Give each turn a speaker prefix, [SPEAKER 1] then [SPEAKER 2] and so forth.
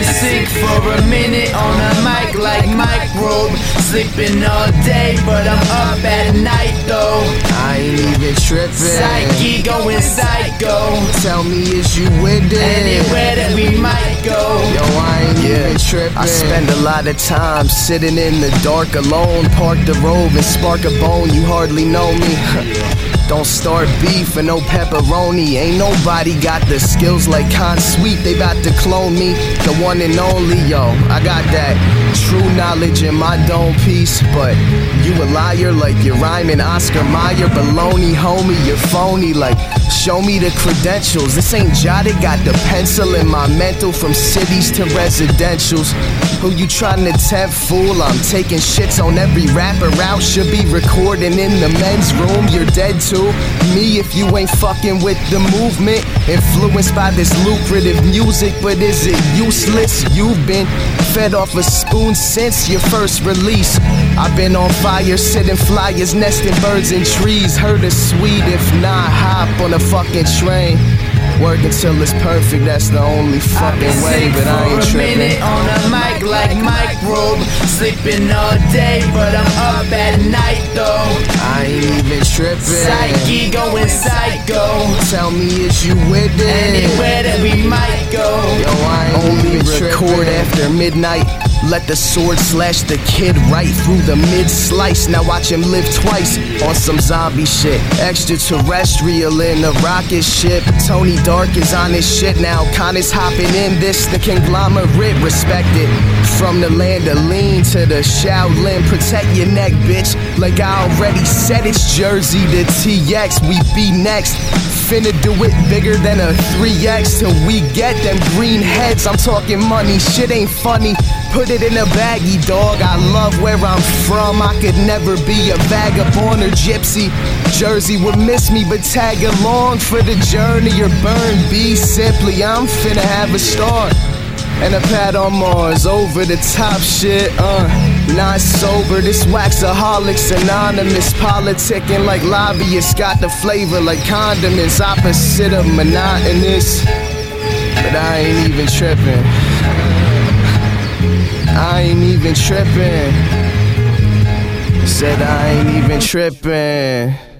[SPEAKER 1] sick for a minute on a mic like microbe. Sleeping all day, but I'm up at night though.
[SPEAKER 2] I ain't even tripping.
[SPEAKER 1] Psyche going psycho.
[SPEAKER 2] Tell me, is you with it?
[SPEAKER 1] Anywhere that we might go.
[SPEAKER 2] Yo, I ain't even tripping. I spend a lot of time sitting in the dark alone. Park the robe and spark a bone. You hardly know me. Don't start beef and no pepperoni. Ain't nobody got the skills like Con Sweet. They bout to clone me, the one and only, yo. I got that true knowledge in my dome piece, but you a liar like you're rhyming Oscar Mayer. Baloney, homie, you're phony like Show me the credentials. This ain't jotted, got the pencil in my mental from cities to residentials. Who you trying to tempt, fool? I'm taking shits on every rapper out. Should be recording in the men's room. You're dead too. Me, if you ain't fucking with the movement. Influenced by this lucrative music, but is it useless? You've been fed off a spoon since your first release. I've been on fire, sitting flyers, nesting birds in trees. Heard it's sweet, if not, hop on a fucking train. Work until it's perfect, that's the only fucking way, but I ain't tripping.
[SPEAKER 1] minute on a mic like microbe. Sleeping all day, but I'm up at night though.
[SPEAKER 2] I tripping.
[SPEAKER 1] Psyche going psycho.
[SPEAKER 2] Tell me, is you with it?
[SPEAKER 1] Anywhere that we might go.
[SPEAKER 2] Yo, I only record after midnight. Let the sword slash the kid right through the mid slice. Now watch him live twice on some zombie shit. Extraterrestrial in a rocket ship. Tony Dark is on his shit now. Khan is hopping in this, the conglomerate. Respect it. From the land of lean to the Shaolin. Protect your neck, bitch. Like I already said, it's Jersey to TX. We be next. Finna do it bigger than a 3X till we get them green heads. I'm talking money, shit ain't funny. Put it in a baggie, dog. I love where I'm from. I could never be a vagabond or gypsy. Jersey would miss me, but tag along for the journey or burn. Be simply, I'm finna have a start. And a pat on Mars, over the top shit, uh. Not sober, this waxaholics anonymous. Politicking like lobbyists, got the flavor like condiments. Opposite of monotonous. But I ain't even tripping. I ain't even tripping. Said I ain't even tripping.